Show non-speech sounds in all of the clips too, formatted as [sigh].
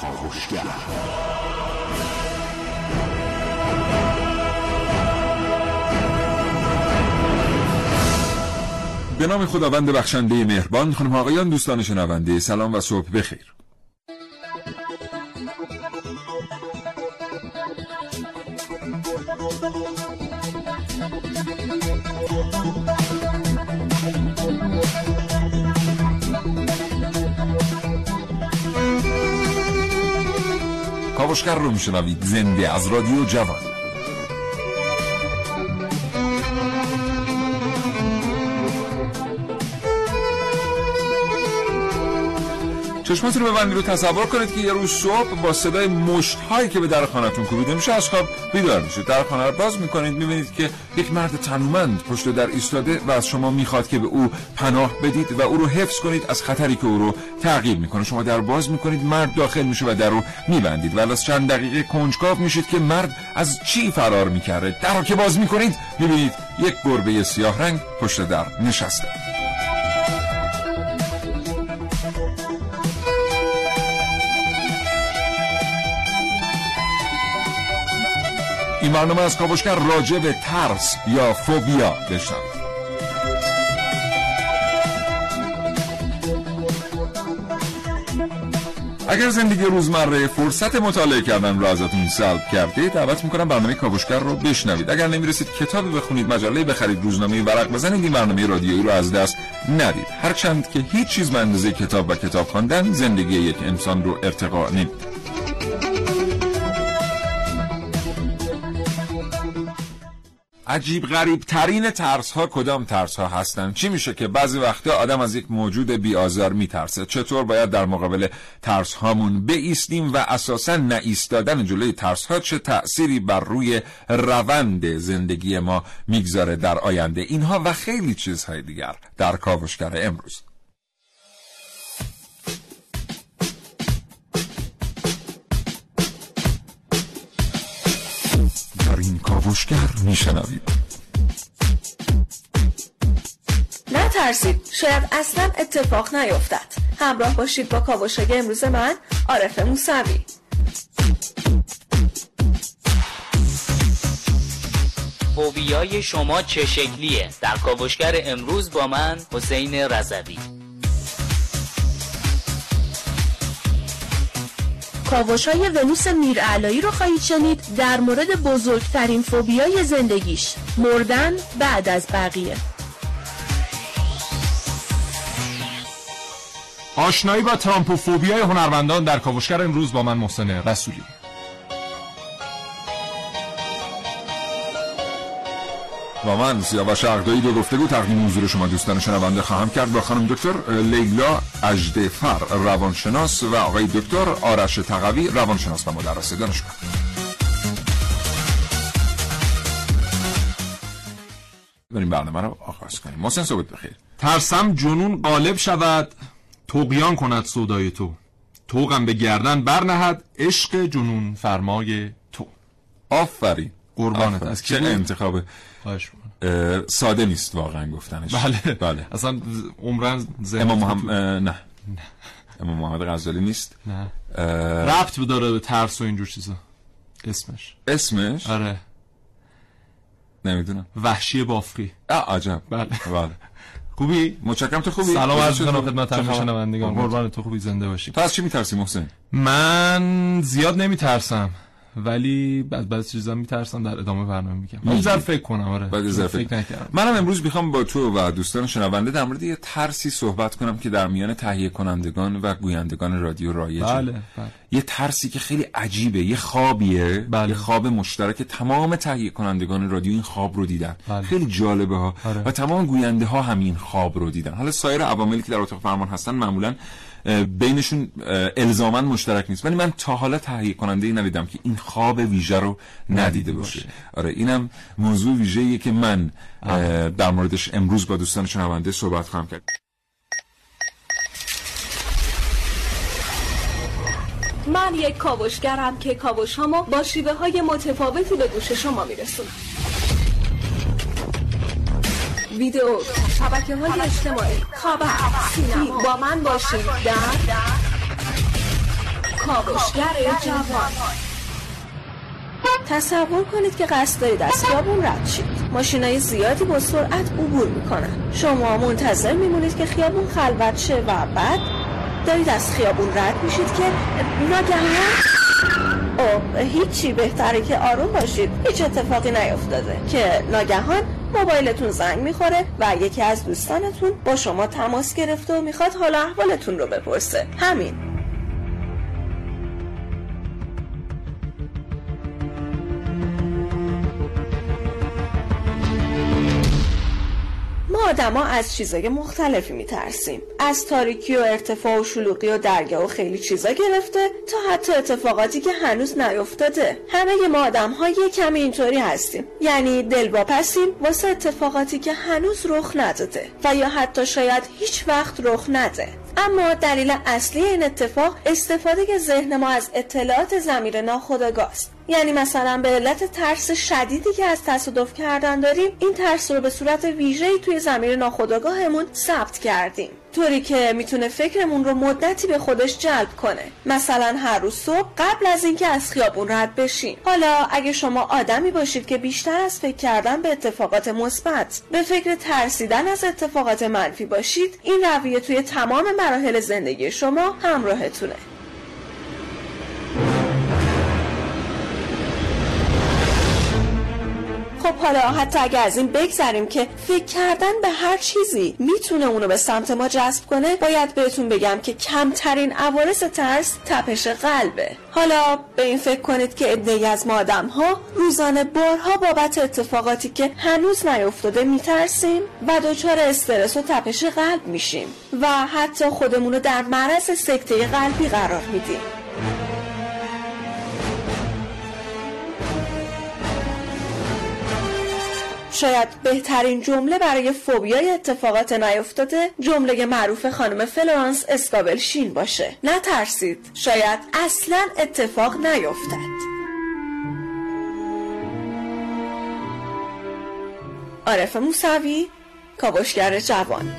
کاوشگر به نام خداوند بخشنده مهربان خانم آقایان دوستان شنونده سلام و صبح بخیر. کاوشگر رو میشنوید زنده از رادیو جوان چشماتون رو ببندید رو تصور کنید که یه روز صبح با صدای مشت هایی که به در خانهتون کوبیده میشه از خواب بیدار میشید. در خانه رو باز می‌کنید می‌بینید که یک مرد تنومند پشت در ایستاده و از شما می‌خواد که به او پناه بدید و او رو حفظ کنید از خطری که او رو تعقیب می‌کنه. شما در باز می‌کنید مرد داخل میشه و در رو میبندید. و از چند دقیقه کنجکاو میشید که مرد از چی فرار می‌کرده؟ در رو که باز می‌کنید می‌بینید یک گربه سیاه رنگ پشت در نشسته. این برنامه از کاوشگر راجع به ترس یا فوبیا بشنوید اگر زندگی روزمره فرصت مطالعه کردن رو ازتون سلب کرده دعوت می‌کنم برنامه کاوشگر رو بشنوید. اگر نمی‌رسید کتابی بخونید مجله بخرید روزنامه ورق بزنید این برنامه رادیویی رو از دست ندید. هرچند که هیچ چیز به اندازه کتاب و کتاب خواندن زندگی یک انسان رو ارتقا نمیده عجیب غریب ترین ترس ها کدام ترس ها هستند چی میشه که بعضی وقتا آدم از یک موجود بیازار میترسه؟ چطور باید در مقابل ترس هامون بیستیم و اساسا نایستادن جلوی ترس ها چه تأثیری بر روی روند زندگی ما می‌گذاره در آینده؟ اینها و خیلی چیزهای دیگر در کاوشگر امروز. کاوشگر میشنوید نترسید. شاید اصلا اتفاق نیفتد. همراه باشید با کاوشگر امروز من عارف موسوی. فوبیای شما چه شکلیه؟ در کاوشگر امروز با من حسین رضوی. کاوش های ونوس میرعلایی رو خواهید شنید در مورد بزرگترین فوبیای زندگیش. مردن بعد از بقیه. آشنایی با ترامپوفوبیای هنرمندان در کاوشگر امروز با من محسن رسولی. و من سیاوش عقدایی دو گفتگو تقدیم حضور شما دوستان شنونده خواهم کرد. با خانم دکتر لیلا اجدفر روانشناس و آقای دکتر آرش تقوی روانشناس و مدرس دانشگاه. بریم برنامه رو آغاز کنیم. محسن صحبت بخیر. ترسم جنون غالب شود توقیان کند صدای تو. توقم به گردن برنهد عشق جنون فرمای تو. آفرین. قربانت. از چه انتخاب ساده نیست واقعا گفتنش. بله. بله. اصلا عمرن امام محمد نه. امام محمد غزالی نیست. نه. ربط داره به ترس و اینجور چیزا. اسمش. اسمش؟ آره. نمی‌دونم. وحشی بافقی. آه عجب. بله. بله. خوبی؟ متشکرم. تو خوبی؟ سلام عرض کنم خدمت همه شنوندگان. قربان تو خوبی؟ زنده باشی. تو از چی میترسی محسن؟ من زیاد نمیترسم. ولی بعد بعضی چیزا میترسم در ادامه برنامه میگم. من زر فکر کنم آره. بعد زر فکر نکردم. منم امروز می‌خوام با تو و دوستان شنونده در مورد یه ترسی صحبت کنم که در میان تهیه کنندگان و گویندگان رادیو رایجه بله, بله. یه ترسی که خیلی عجیبه یه خوابیه. بله. یه خواب مشترک. تمام تهیه کنندگان رادیو این خواب رو دیدن. بله. خیلی جالبه ها. آره. و تمام گوینده ها همین خواب رو دیدن. حالا سایر عواملی که در اتاق فرمان هستن معمولا بینشون الزاما مشترک نیست. ولی من تا حالا تهیه کننده ای ندیدم که این خواب ویژه رو ندیده باشه. آره اینم موضوع ویژه‌ایه که من در موردش امروز با دوستان شنونده صحبت خواهم کرد. من یک کاوشگرم که کاوش هامو با شیوه های متفاوتی به گوش شما میرسونم. ویدیو شبکه های اجتماعی. خبر سینما. با من باشید در کاوشگر جوان. تصور کنید که قصد دارید از خیابون رد شید ماشینای زیادی با سرعت عبور می‌کنن. شما منتظر میمونید که خیابون خلوت شه و بعد دارید از خیابون رد میشید که ناگهان او هیچی بهتره که آروم باشید. هیچ اتفاقی نیفتاده که ناگهان موبایلتون زنگ می‌خوره و یکی از دوستانتون با شما تماس گرفته و می‌خواد حال احوالتون رو بپرسه. همین. آدما از چیزای مختلفی میترسیم. از تاریکی و ارتفاع و شلوغی و دریا و خیلی چیزا گرفته تا حتی اتفاقاتی که هنوز نیفتاده. همه ما آدم ها یه کمی اینطوری هستیم. یعنی دلواپسیم واسه اتفاقاتی که هنوز رخ نداده و یا حتی شاید هیچ وقت رخ نده. اما دلیل اصلی این اتفاق استفاده ذهن ما از اطلاعات زمیر ناخودآگاه است یعنی مثلا به علت ترس شدیدی که از تصادف کردن داریم این ترس رو به صورت ویژه‌ای توی زمیر ناخودآگاهمون ثبت کردیم. طوری که می‌تونه فکرمون رو مدتی به خودش جلب کنه. مثلا هر روز صبح قبل از اینکه از خیابون رد بشیم حالا اگه شما آدمی باشید که بیشتر از فکر کردن به اتفاقات مثبت به فکر ترسیدن از اتفاقات منفی باشید این رویه توی تمام مراحل زندگی شما همراهتونه. خب حالا حتی اگر از این بگذریم که فکر کردن به هر چیزی می‌تونه اونو به سمت ما جذب کنه باید بهتون بگم که کمترین عوارض ترس تپش قلبه. حالا به این فکر کنید که ادهی از ما آدم ها روزانه بارها بابت اتفاقاتی که هنوز نیفتاده میترسیم و دچار استرس و تپش قلب میشیم و حتی خودمون رو در معرض سکته قلبی قرار میدیم. شاید بهترین جمله برای فوبیای اتفاقات نیفتاده جمله معروف خانم فلورانس اسکابل شین باشه. نترسید. شاید اصلا اتفاق نیفتد. عارف موسوی کاوشگر جوان.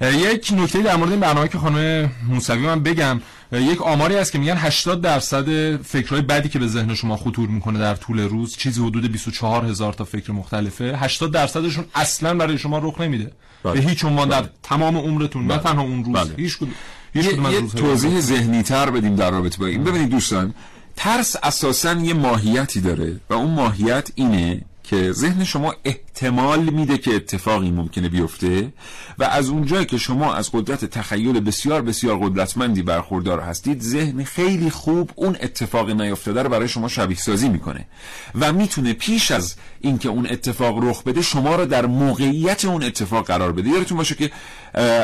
یک نکته در مورد این برنامه که خانم موسوی من بگم. یک آماری هست که میگن 80 درصد فکرهای بدی که به ذهن شما خطور می‌کنه در طول روز چیزی حدود 24 هزار تا فکر مختلفه 80 درصدشون اصلا برای شما رخ نمیده بله. به هیچ عنوان در بله. تمام عمرتون بله. نه تنها اون روز بله. هیچ کدوم یه, یه توضیح ذهنی تر بدیم در رابطه با این ببینید دوستان ترس اساسا یه ماهیتی داره و اون ماهیت اینه که ذهن شما احتمال میده که اتفاقی ممکنه بیفته و از اونجایی که شما از قدرت تخیل بسیار بسیار قدرتمندی برخوردار هستید ذهن خیلی خوب اون اتفاق نیفتاده رو برای شما شبیه سازی می‌کنه و می‌تونه پیش از اینکه اون اتفاق رخ بده شما رو در موقعیت اون اتفاق قرار بده. یادتون باشه که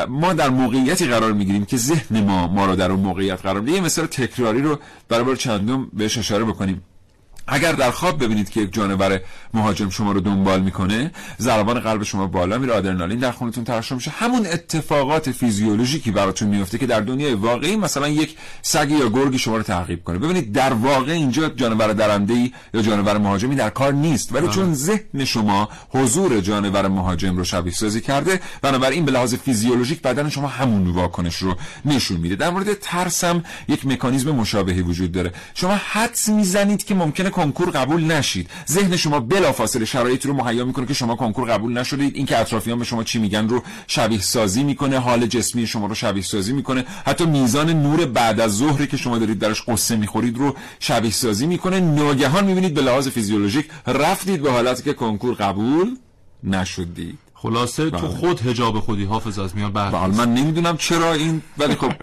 ما در موقعیتی قرار می‌گیریم که ذهن ما ما رو در اون موقعیت قرار میده. یه مثال تکراری رو برای چندم بهش اشاره بکنیم. اگر در خواب ببینید که یک جانور مهاجم شما رو دنبال می‌کنه ضربان قلب شما بالا میره آدرنالین در خونتون ترشح میشه. همون اتفاقات فیزیولوژیکی براتون میفته که در دنیای واقعی مثلا یک سگ یا گرگی شما رو تعقیب کنه. ببینید در واقع اینجا جانور درنده ای یا جانور مهاجمی در کار نیست. ولی چون ذهن شما حضور جانور مهاجم رو شبیه سازی کرده بنابراین به لحاظ فیزیولوژیک بدن شما همون واکنش رو نشون میده. در مورد ترسم یک مکانیزم مشابهی وجود داره. شما حدس می‌زنید که ممکنه کنکور قبول نشید. ذهن شما بلافاصله شرایط رو مهیا می‌کنه که شما کنکور قبول نشدید. اینکه اطرافیان به شما چی میگن رو شبیه سازی می‌کنه حال جسمی شما رو شبیه سازی می‌کنه. حتی میزان نور بعد از ظهری که شما دارید درش قصه می‌خورید رو شبیه سازی می‌کنه. ناگهان می‌بینید به لحاظ فیزیولوژیک رفتید به حالتی که کنکور قبول نشدید. خلاصه تو بله. خود هجاب خودی حافظ از میان بله من نمی‌دونم چرا این ولی خب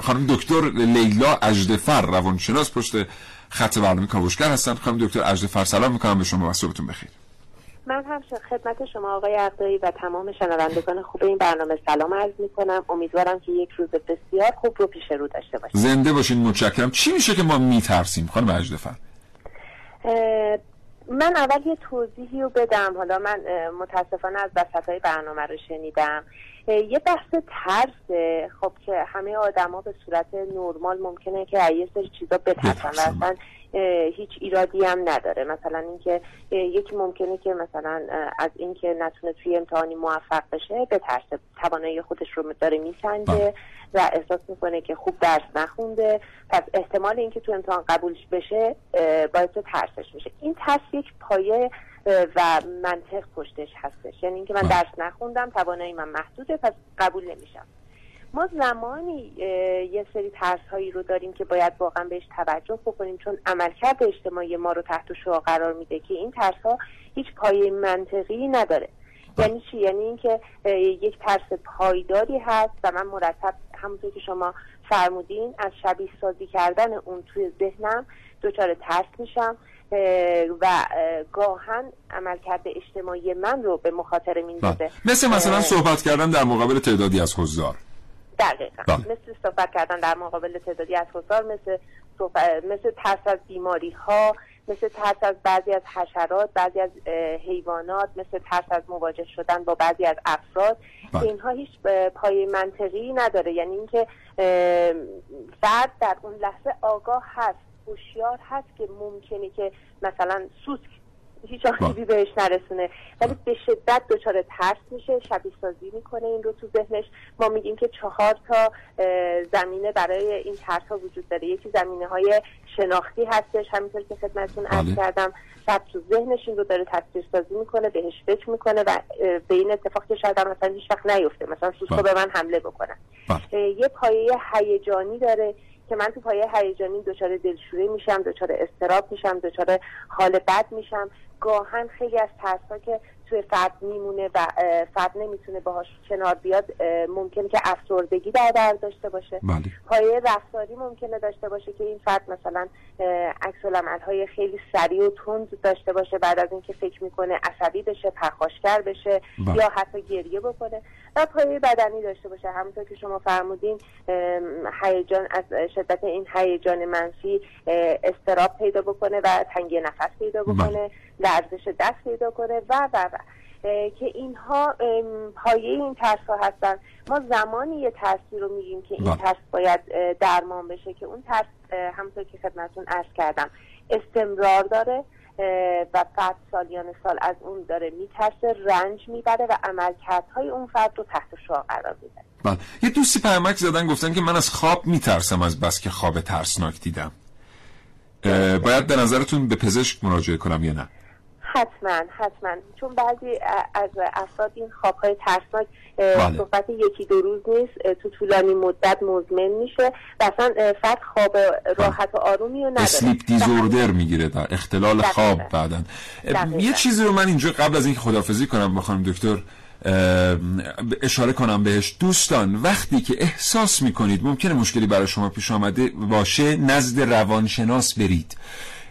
خانم دکتر لیلا اجدفر روانشناس پشت خط برنامه کاوشگر هستن خانم دکتر اجدفر سلام می‌کنم. به شما و صبحتون بخیر. من هم خدمت شما آقای عقدایی و تمام شنوندگان خوب این برنامه سلام عرض می‌کنم. امیدوارم که یک روز بسیار خوب رو پیش رو داشته باشیم. زنده باشین متشکرم. چی میشه که ما میترسیم؟ خانم اجدفر من اول یه توضیحی رو بدم. حالا من متاسفانه از وسط های برنامه رو شنیدم. یه بحث ترس خب که همه آدما به صورت نرمال ممکنه که یه سری چیزا بترسن و اصلا هیچ ایرادی هم نداره. مثلا اینکه یکی ممکنه که مثلا از اینکه نتونه توی امتحانی موفق بشه به ترس توانایی خودش رو داره میسنجه بله. و احساس می‌کنه که خوب درس نخونده. پس احتمال اینکه تو امتحان قبولش بشه باعث ترسش میشه. این ترس یک پایه و منطق پشتش هستش. یعنی اینکه من بله. درس نخوندم توانایی من محدوده پس قبول نمیشم. ما زمانی یه سری ترس هایی رو داریم که باید واقعا بهش توجه بکنیم چون عملکرد اجتماعی ما رو تحت شعا قرار میده که این ترس ها هیچ پایه منطقی نداره. یعنی چی؟ یعنی اینکه یک ترس پایداری هست و من مرتب همونطور که شما فرمودین از شبیه سازی کردن اون توی ذهنم دچار ترس میشم و گاهن عملکرد اجتماعی من رو به مخاطره میندازه. بله. مثل مثلا صحبت کردن در مقابل تعدادی از حضار. دقیقا بله. مثل صحبت کردن در مقابل تعدادی از حضار مثل مثل ترس از بیماری ها مثل ترس از بعضی از حشرات بعضی از حیوانات مثل ترس از مواجه شدن با بعضی از افراد بله. اینها هیچ پای منطقی نداره یعنی اینکه فرد در اون لحظه آگاه هست هوشیار هست که ممکنه که مثلا سوسک هیچ آسیبی بهش نرسونه. ولی به شدت دچار ترس میشه شبیه سازی می‌کنه این رو تو ذهنش. ما میگیم که چهار تا زمینه برای این ترس ها وجود داره. یکی زمینه های شناختی هستش. همینطور که خدمتتون عرض بله. کردم شب تو ذهنش این رو داره تصویر سازی می‌کنه بهش فکر می‌کنه و به این اتفاق که شاید مثلا هیچ وقت نیفته. مثلا سوسکو بله. به من حمله بکنه بله. یه پایه هیجانی داره. که من تو پایه هیجانی دچار دلشوری میشم دچار استراب میشم دچار حال بد میشم گاهن خیلی از ترسا که توی فرد میمونه و فرد نمی‌تونه باهاش کنار بیاد ممکنه که افسردگی در در داشته باشه بله. پایه رفتاری ممکنه داشته باشه که این فرد مثلا عکس های خیلی سریع و تند داشته باشه بعد از اینکه فکر می‌کنه عصبی بشه پرخاشگر بشه بله. یا حتی گریه بکنه و پایه بدنی داشته باشه همونطور که شما فرمودین هیجان از شدت این هیجان منفی استراب پیدا بکنه و تنگی نفس پیدا بله. بکنه لرزش دست پیدا کنه و و و که اینها پایه این ترس ها هستن ما زمانی یه ترسی رو میگیم که این بله. ترس باید درمان بشه که اون ترس همونطور که خدمتون عرض کردم استمرار داره و فرد سالیان سال از اون داره میترسه رنج می‌بره و عملکردهای اون فرد رو تحت شعا قرار میده. بله. یه دوستی پیامک زدن گفتن که من از خواب میترسم از بس که خواب ترسناک دیدم. باید به نظرتون به پزشک مراجعه کنم یا نه؟ حتما حتما. چون بعضی از افراد این خوابهای ترسناک بله. صحبت یکی دو روز نیست تو طولانی مدت مزمن میشه. و اصلا فرد خواب راحت و آرومی رو نداره. اسلیپ دیزوردر می‌گیره در اختلال خواب بعدن یه چیزی رو من اینجا قبل از اینکه خدافزی کنم با خانم دکتر اشاره کنم بهش. دوستان وقتی که احساس می‌کنید ممکنه مشکلی برای شما پیش آمده باشه نزد روانشناس برید.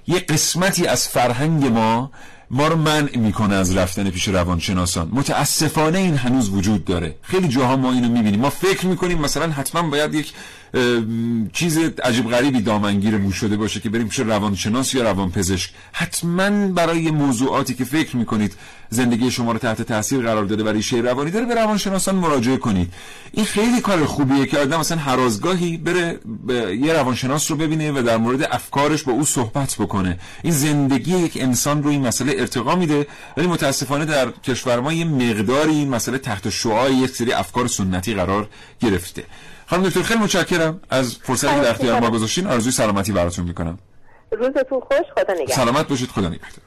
یه قسمتی از فرهنگ ما ما رو منع می‌کنه از رفتن پیش روانشناسان. متاسفانه این هنوز وجود داره. خیلی جاها ما اینو می‌بینیم. ما فکر می‌کنیم مثلا حتما باید یک چیز عجیب غریبی دامنگیرمون شده باشه که بریم پیش روانشناس یا روانپزشک. حتما برای موضوعاتی که فکر می‌کنید زندگی شما رو تحت تاثیر قرار داده برای ریشه روانی داره به روانشناسان مراجعه کنید. این خیلی کار خوبیه که آدم مثلا هر آزگاهی بره یه روانشناس رو ببینه و در مورد افکارش با او صحبت بکنه. این زندگی یک انسان رو این مسئله ارتقا میده ولی متاسفانه در کشور ما یه مقداری این مسئله تحت شعاع یک سری افکار سنتی قرار گرفته. خانم دکتر خیلی متشکرم از فرصتی که در اختیار ما گذاشتین. آرزوی سلامتی براتون می‌کنم. روزتون خوش خدا نگهدار. سلامت باشید خدا نگهدار.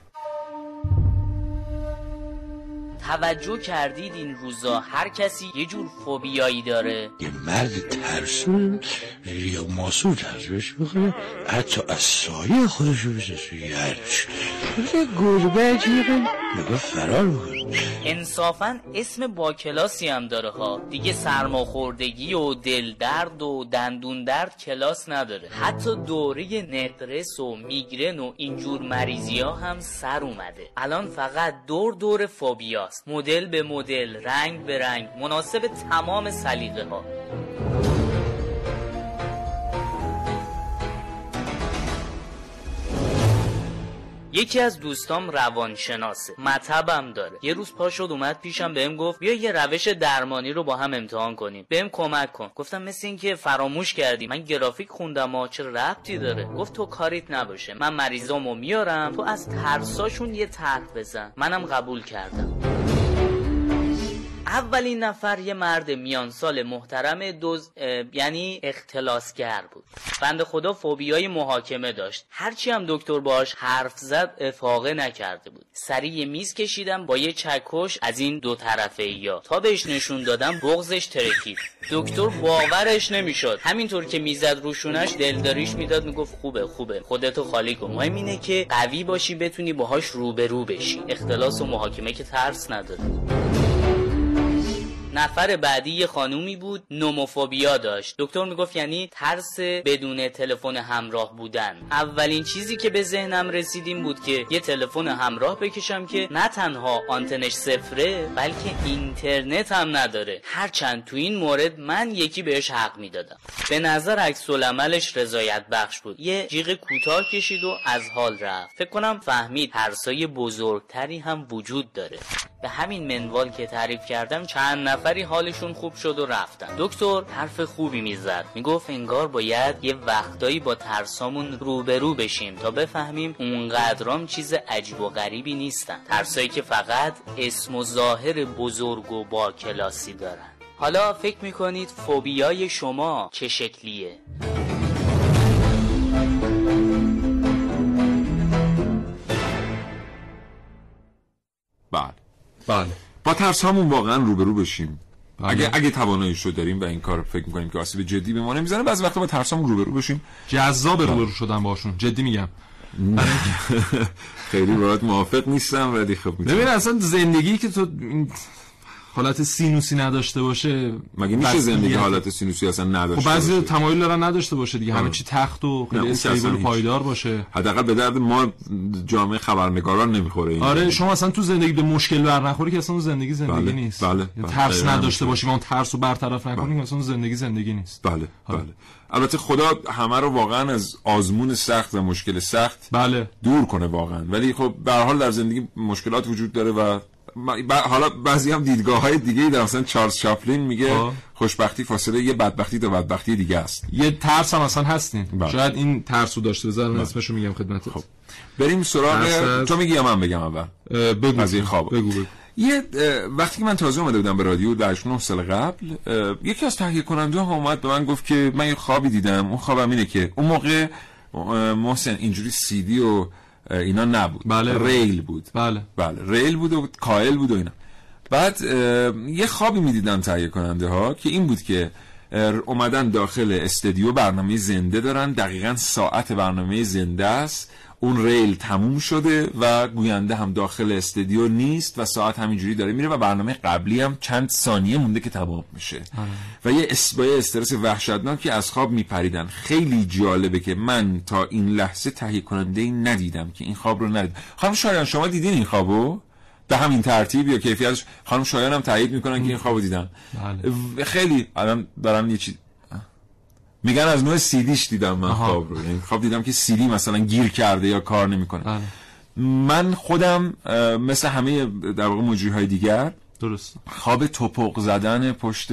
توجه کردید این روزا هر کسی یه جور فوبیایی داره؟ یه مرد ترسون یا ماسو ترسوش بخوره حتی از سایه خودشو بسه یرش یه گربه عجیبه نگاه فرار بکنه انصافا اسم با کلاسی هم داره ها. دیگه سرماخوردگی و دل درد و دندون درد کلاس نداره. حتی دوره نقرس و میگرن و اینجور مریضی ها هم سر اومده. الان فقط دور دور فوبیاست. مدل به مدل رنگ به رنگ مناسب تمام سلیقه ها یکی از دوستام روانشناسه. مطبم داره. یه روز پا شد اومد پیشم بهم گفت بیا یه روش درمانی رو با هم امتحان کنیم. بهم کمک کن. گفتم مثل اینکه فراموش کردی. من گرافیک خوندم ها چه ربطی داره؟ گفت تو کاریت نباشه. من مریضامو میارم. تو از ترساشون یه طرح بزن. منم قبول کردم. اولین نفر یه مرد میان سال محترم دوز یعنی اختلاسگر بود. بند خدا فوبیای محاکمه داشت. هرچی هم دکتر باش حرف زد افاقه نکرده بود. سریع میز کشیدم با یه چکش از این دو طرفه یا تا بهش نشون دادم بغزش ترکید. دکتر باورش نمی‌شد. همینطور که می‌زد روشونش دلداریش می‌داد می‌گفت خوبه خوبه. خودتو خالی کن. مهم اینه که قوی باشی بتونی باهاش روبرو بشی. اختلاس و محاکمه که ترس نداره. نفر بعدی یه خانومی بود نوموفوبیا داشت. دکتر می‌گفت یعنی ترس بدون تلفن همراه بودن. اولین چیزی که به ذهنم رسیدیم بود که یه تلفن همراه بکشم که نه تنها آنتنش صفره بلکه اینترنت هم نداره. هرچند تو این مورد من یکی بهش حق می‌دادم. به نظر عکس العملش رضایت بخش بود. یه جیغ کوتاه کشید و از حال رفت. فکر کنم فهمید ترسای بزرگتری هم وجود داره. به همین منوال که تعریف کردم چند نفری حالشون خوب شد و رفتن. دکتر حرف خوبی می‌زد. می‌گفت انگار باید یه وقتایی با ترسامون روبرو بشیم تا بفهمیم اونقدرام چیز عجیب و غریبی نیستن. ترسایی که فقط اسم و ظاهر بزرگ و با کلاسی دارن. حالا فکر می‌کنید فوبیای شما چه شکلیه؟ بله. با ترس همون واقعا روبرو بشیم. بله. اگه اگه تواناییش رو داریم و این کار فکر می‌کنیم که آسیب جدی به ما نمی‌زنه بعضی وقتا با ترس همون روبرو بشیم. جذاب روبرو شدن باشون. جدی میگم. [laughs] خیلی باید موافق نیستم ولی خب ببین اصلا زندگی که تو حالت سینوسی نداشته باشه مگه میشه زندگی. حالت سینوسی اصلا نداشته خب بعضی باشه؟ تمایل دارن نداشته باشه دیگه همه. چی تخت و خیلی استیبل. پایدار باشه حداقل به درد ما جامعه خبرنگاران نمی‌خوره این آره شما اصلا تو زندگی به مشکل بر نخوری که اصلا زندگی زندگی بله، نیست بله، یعنی بله. ترس نداشته. باشی و اون ترس رو برطرف نکنی که اصلا زندگی زندگی نیست بله آره. بله البته خدا همه رو واقعا از آزمون سخت و مشکل سخت بله دور کنه واقعا ولی خب به حال در زندگی مشکلات وجود داره و ب- حالا بعضی هم دیدگاه های دیگه در مثلا چارلز چاپلین میگه آه. خوشبختی فاصله یه بدبختی تا بدبختی دیگه است. یه ترس هم اصلا هستین. بله. شاید این ترس رو داشته بذارن اسمشو میگم خدمتت. خب. بریم سراغ از- تو میگی یا من بگم اول؟ بگو قضیه خواب. بگو بگو. یه وقتی که من تازه اومده بودم به رادیو در 9 سال قبل یکی از تهیه کننده ها اومد به من گفت که من یه خوابی دیدم. اون خوابم اینه که اون موقع محسن اینجوری سیدی و اه، اینا نبود. بله. reel بود. بله. بله reel بود و کایل بود و اینا. بعد یه خوابی می‌دیدن تهیه کننده ها که این بود که اومدن داخل استودیو برنامه زنده دارن. دقیقا ساعت برنامه زنده است. اون reel تموم شده و گوینده هم داخل استودیو نیست و ساعت همینجوری داره میره و برنامه قبلی هم چند ثانیه مونده که تمام میشه. و یه اس با یه استرس وحشتناکی از خواب میپریدن. خیلی جالبه که من تا این لحظه تهیه کننده ای ندیدم که این خواب رو ندید. خانم شایان شما دیدین این خوابو؟ به همین ترتیب یا کیفیتش؟ خانم شایان هم تایید می‌کنن که این خوابو دیدن. بله. خیلی الان دارم یه چیز میگن از نوع سیدیش دیدم من آها. خواب رو. یعنی خواب دیدم که سیدی مثلا گیر کرده یا کار نمی‌کنه. بله. من خودم مثل همه در واقع مجری های دیگر درست. خواب توپق زدن پشت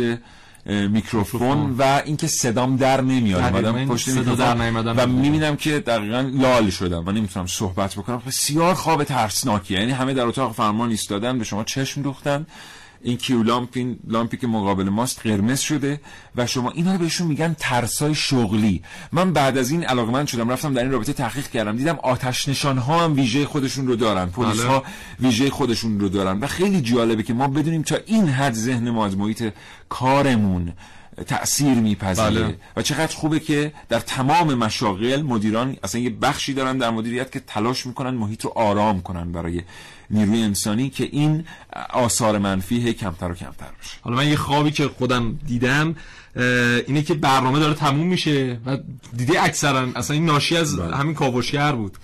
میکروفون. و اینکه صدام در نمیاد. اومدم این پشت صدا میکروفون در و می‌بینم که دقیقا لال شدم و نمی‌تونم صحبت بکنم. بسیار خواب ترسناکیه یعنی همه در اتاق فرمان ایستادن به شما چشم دوختن. این کیو لامپین لامپی که مقابل ماست قرمز شده و شما اینا رو بهشون میگن ترسای شغلی. من بعد از این علاقمند شدم رفتم در این رابطه تحقیق کردم. دیدم آتش نشان ها هم ویژه خودشون رو دارن. پلیس ها ویژه خودشون رو دارن. و خیلی جالبه که ما بدونیم تا این حد ذهن ما از محیط کارمون تأثیر میپذیره. بله. و چقدر خوبه که در تمام مشاغل مدیران اصلا یه بخشی دارن در مدیریت که تلاش می‌کنن محیط رو آرام کنن برای نیروی انسانی که این آثار منفی هی کمتر و کمتر بشه حالا من یه خوابی که خودم دیدم اینه که برنامه داره تموم میشه و دیده اکثرا اصلا این ناشی از بله. همین کاوشگر بود.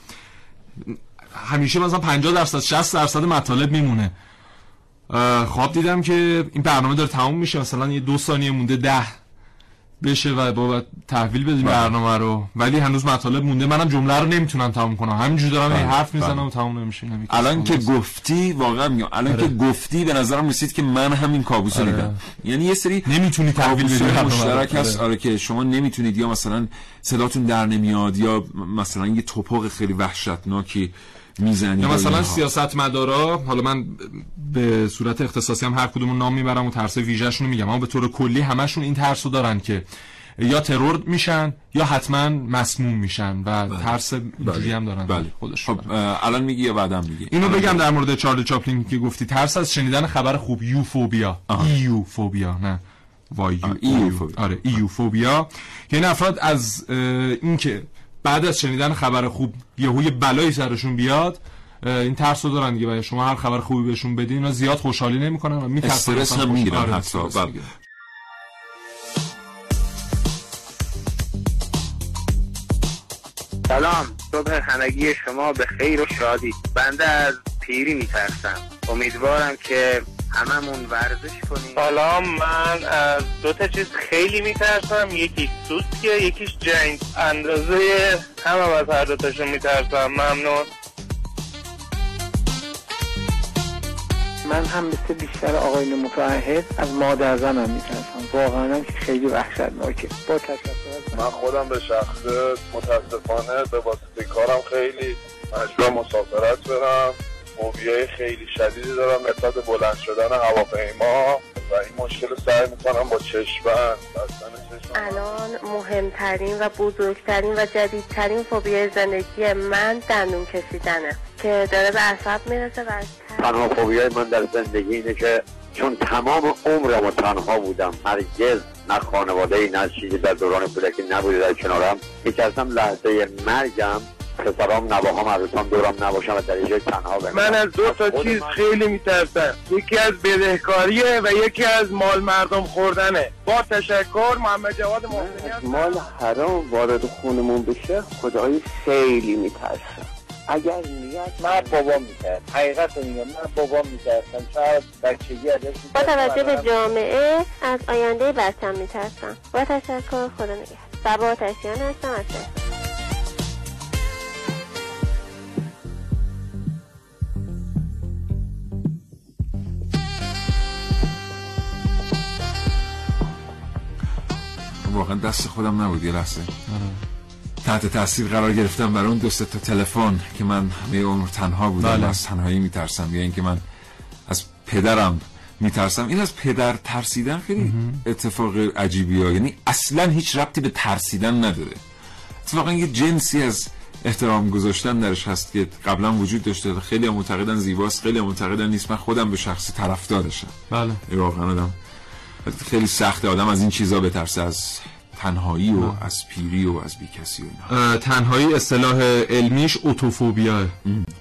همیشه مثلا 50 درصد 60 درصد مطالب میمونه. خواب دیدم که این برنامه داره تموم میشه مثلا یه دو ثانیه مونده ده. بشه و با تحویل بدیم برنامه رو ولی هنوز مطالب مونده منم جمله رو نمی‌تونم تموم کنم همینجور دارم بله، این حرف بله. می‌زنم و تموم نمیشه الان که. گفتی واقعا میگم الان که گفتی به نظرم رسید که من همین کابوس رو آره. دیدم یعنی یه سری نمی‌تونی تحویل بدی. مشترک هست آره. آره که شما نمی‌تونید یا مثلا صداتون در نمیاد یا مثلا یه توپق خیلی وحشتناکی می‌زنی یا مثلا سیاست مدارا حالا من به صورت اختصاصی هم هر کدومون نام می‌برم و ترس ویژه‌شون رو میگم اما به طور کلی همشون این ترس رو دارن که یا ترور میشن یا حتما مسموم میشن و ترس اینجوری هم دارن. بله. خودش خب الان میگی یا بعدم میگی؟ اینو بگم در مورد چارلی چاپلین که گفتی ترس از شنیدن خبر خوب یوفوبیا. ایو فوبیا نه. وای ایوفوبیا. آره ایو فوبیا که این افراد از اینکه بعد از شنیدن خبر خوب یهوی بلایی سرشون بیاد این ترس رو دارن دیگه و شما هر خبر خوبی بهشون بدین اینا زیاد خوشحالی نمی‌کنن و میترسن استرس هم می‌گیرن حتی بله. می‌گیرن. سلام صبح همگی شما به خیر و شادی بنده از پیری میترسم امیدوارم که هممون ورزش کنیم. سلام من از دو تا چیز خیلی میترسم. یکی سوسکه یکیش جنگ. اندازه هم, هم از هر دوتاشون میترسم. ممنون. من هم مثل بیشتر آقایون متعهد از مادر زنم میترسم. واقعا هم که خیلی وحشتناکه. با تشکر. من خودم به شخص متاسفانه به واسطه کارم خیلی مجبور مسافرت برم. فوبیای خیلی شدیدی دارم نسبت بلند شدن هواپیما و این مشکل رو سعی می‌کنم با چشمن الان مهمترین و بزرگترین و جدیدترین فوبیای زندگی من دندون کشیدنه که داره به اعصاب می‌رسه و تنها فوبیای من در زندگی اینه که چون تمام عمرم و تنها بودم هرگز نه خانواده ای نه چیزی در دوران کودکی نبوده در کنارم. میترسم لحظه مرگم پسرام نواهام عروسام دورم نباشم و در جای تنها بمونم. من از دو تا چیز من- خیلی میترسم. یکی از بدهکاریه و یکی از مال مردم خوردنه. با تشکر محمد جواد محسنی. مال حرام وارد خونمون بشه خدای خیلی میترسم اگر نیت من بابام می‌کرد حقیقت میگم. من بابام می‌کردم شاید بچگی ازش با توجه به جامعه از آینده بچم میترسم. با تشکر خدا نگهدار. سبا آتشیان هستم. از واقعا دست خودم نبود یه لحظه. آره. تحت تاثیر قرار گرفتم برای اون دو سه تا تلفن که من همه عمر تنها بودم بله. از تنهایی میترسم. یا اینکه من از پدرم میترسم. این از پدر ترسیدن خیلی اتفاق عجیبی ها. یعنی اصلا هیچ ربطی به ترسیدن نداره. اتفاقا یه جنسی از احترام گذاشتن درش هست که قبلا وجود داشته خیلی معتقدن زیباست خیلی معتقدن نیست. من خودم به شخص طرفدارشم. بله. واقعا آدم خیلی سخته آدم از این چیزا بترسه از تنهایی و از پیری و از بیکسی و اینا. تنهایی اصطلاح علمیش اوتوفوبیا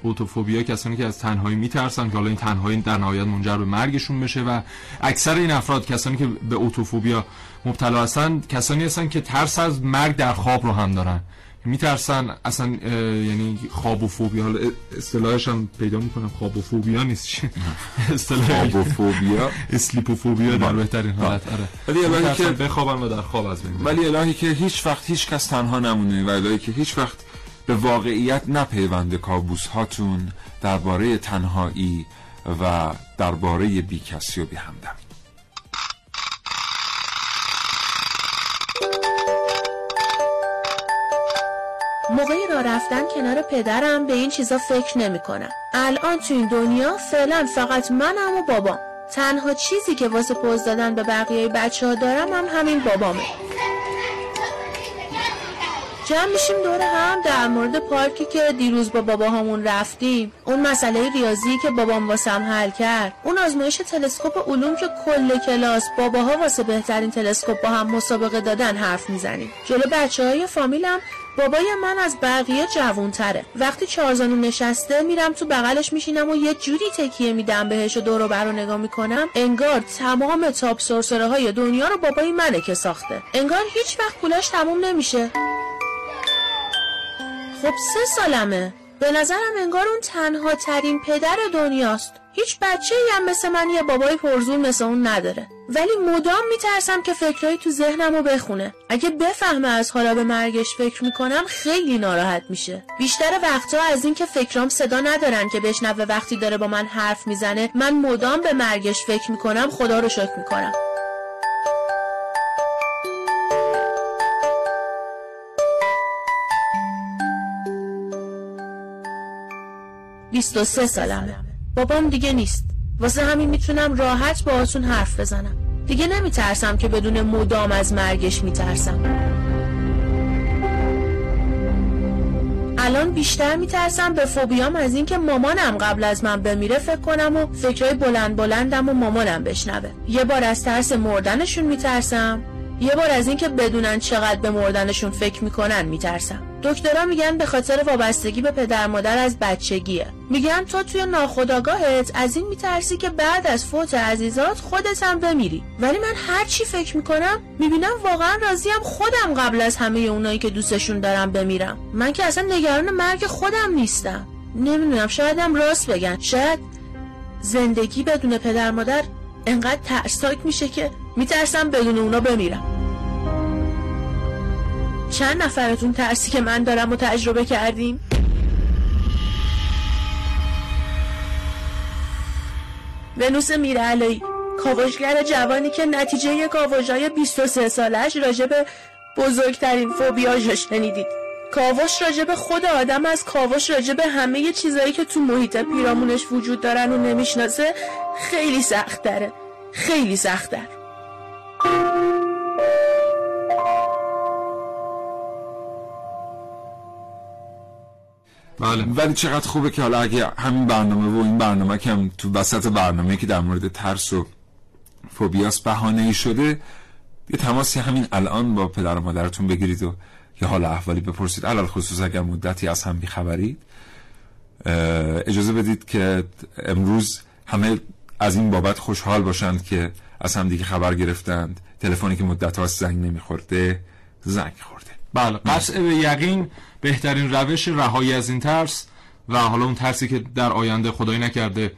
اوتوفوبیا کسانی که از تنهایی میترسن که حالا این تنهایی در نهایت منجر به مرگشون بشه و اکثر این افراد کسانی که به اوتوفوبیا مبتلا هستن کسانی هستن که ترس از مرگ در خواب رو هم دارن. میترسن اصلا یعنی خواب و فوبیا حالا اصطلاحش هم پیدا می‌کنم خواب و فوبیا نیست. چی؟ اصطلاح خوابوفوبیا؟ اسلیپوفوبیا در بهترین حالت آره. ولی الهی که بخوابن و در خواب از بین. ولی الهی که هیچ وقت هیچ کس تنها نمونه و الهی که هیچ وقت به واقعیت نپیونده کابوس هاتون درباره تنهایی و درباره بیکسی و بیهمدمی موقع راه رفتن کنار پدرم به این چیزا فکر نمی کنم. الان تو این دنیا فعلا فقط منم و بابام. تنها چیزی که واسه پوز دادن به بقیه بچه ها دارم هم همین بابامه. جمع میشیم دور هم در مورد پارکی که دیروز با باباهامون رفتیم اون مسئله ریاضی که بابام واسم حل کرد اون آزمایش تلسکوپ علوم که کل کلاس باباها واسه بهترین تلسکوپ با هم مسابقه دادن حرف می‌زنیم جلو بچه های فامیلم بابای من از بقیه جوونتره وقتی چهارزانو نشسته میرم تو بغلش میشینم و یه جوری تکیه میدم بهش و دور و نگاه می‌کنم. انگار تمام تاپ سرسره های دنیا رو بابای منه که ساخته. انگار هیچ وقت پولاش تموم نمیشه. خب سه سالمه. به نظرم انگار اون تنها ترین پدر دنیاست. هیچ بچه هم مثل من یه بابای پرزور مثل اون نداره. ولی مدام میترسم که فکرایی تو ذهنم رو بخونه. اگه بفهمه از حالا به مرگش فکر می‌کنم خیلی ناراحت میشه. بیشتر وقتها از اینکه فکرام صدا ندارن که بشنوه وقتی داره با من حرف می‌زنه من مدام به مرگش فکر می‌کنم خدا رو شکر می‌کنم. بیست و سه سالمه. بابام دیگه نیست. واسه همین می‌تونم راحت با آتون حرف بزنم. دیگه نمیترسم که بدون مدام از مرگش میترسم. الان بیشتر میترسم به فوبیام از اینکه مامانم قبل از من بمیره فکر کنم و فکرهای بلند بلندم و مامانم بشنوه. یه بار از ترس مردنشون میترسم. یه بار از اینکه بدونن چقدر به مردنشون فکر می‌کنن میترسم. دکترا میگن به خاطر وابستگی به پدر مادر از بچگیه. میگن تو توی ناخداگاهت از این میترسی که بعد از فوت عزیزات خودت هم بمیری. ولی من هر چی فکر می‌کنم می‌بینم واقعا راضیم خودم قبل از همه اونایی که دوستشون دارم بمیرم. من که اصلا نگران مرگ خودم نیستم. نمی‌دونم شایدم راست بگن. شاید زندگی بدون پدر مادر انقدر ترسناک میشه که میترسم بدون اونا بمیرم. چند نفرتون ترسی که من دارم و تجربه کردیم؟ ونوس میرعلایی کاوشگر جوانی که نتیجه کاوشای 23 سالش راجب بزرگترین فوبیاش شنیدید. کاوش راجب خود آدم از کاوش راجب همه چیزایی که تو محیط پیرامونش وجود دارن و نمی‌شناسه خیلی سخت داره خیلی سخت داره بله. ولی چقدر خوبه که حالا اگه همین برنامه و این برنامه که هم تو وسط برنامه که در مورد ترس و فوبیاس بهانه ای شده یه تماسی همین الان با پدر و مادرتون بگیرید و یه حال احوالی بپرسید. علال خصوص اگر مدتی از هم بیخبرید. اجازه بدید که امروز همه از این بابت خوشحال باشند که از هم دیگه خبر گرفتند. تلفنی که مدت هاست زنگ نمیخورده زنگ خورده. بله. قطع به یقین بهترین روش رهایی از این ترس و حالا اون ترسی که در آینده خدایی نکرده